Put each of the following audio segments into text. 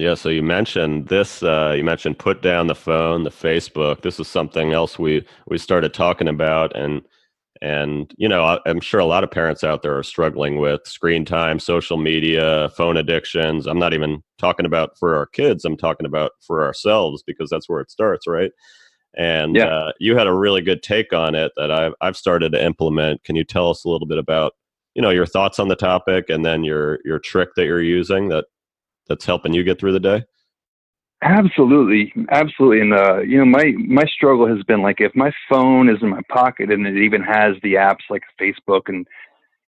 Yeah, so you mentioned this. Uh, you mentioned put down the phone, the Facebook. This is something else we we started talking about, and and you know I'm sure a lot of parents out there are struggling with screen time, social media, phone addictions. I'm not even talking about for our kids. I'm talking about for ourselves because that's where it starts, right? And yeah. uh, you had a really good take on it that I've I've started to implement. Can you tell us a little bit about you know your thoughts on the topic and then your your trick that you're using that that's helping you get through the day? Absolutely, absolutely. And uh, you know, my my struggle has been like if my phone is in my pocket and it even has the apps like Facebook and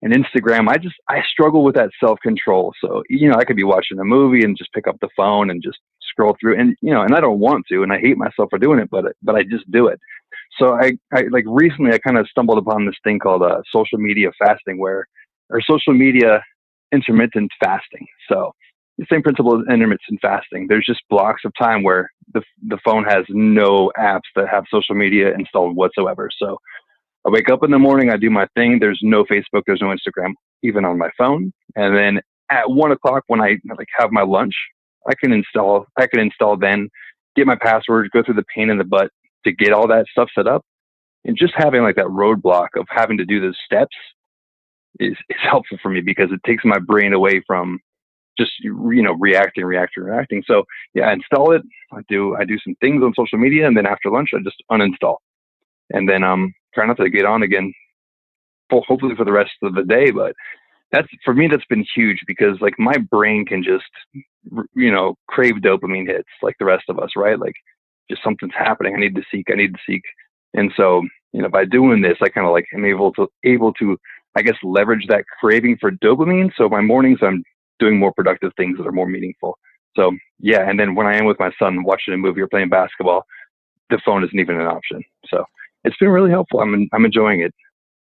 and Instagram, I just I struggle with that self control. So you know, I could be watching a movie and just pick up the phone and just scroll through, and you know, and I don't want to, and I hate myself for doing it, but but I just do it. So I, I like recently I kind of stumbled upon this thing called uh, social media fasting, where or social media intermittent fasting. So the same principle as intermittent fasting. There's just blocks of time where the the phone has no apps that have social media installed whatsoever. So I wake up in the morning, I do my thing. There's no Facebook, there's no Instagram, even on my phone. And then at one o'clock when I like have my lunch, I can install. I can install then, get my password, go through the pain in the butt to get all that stuff set up, and just having like that roadblock of having to do those steps is is helpful for me because it takes my brain away from just you know reacting, reacting, reacting. So yeah, I install it. I do I do some things on social media, and then after lunch, I just uninstall, and then um try not to get on again. Hopefully for the rest of the day, but that's for me that's been huge because like my brain can just you know crave dopamine hits like the rest of us, right? Like just something's happening. I need to seek. I need to seek. And so you know by doing this, I kind of like am able to able to I guess leverage that craving for dopamine. So my mornings I'm doing more productive things that are more meaningful. So yeah, and then when I am with my son watching a movie or playing basketball, the phone isn't even an option. So it's been really helpful. I'm I'm enjoying it.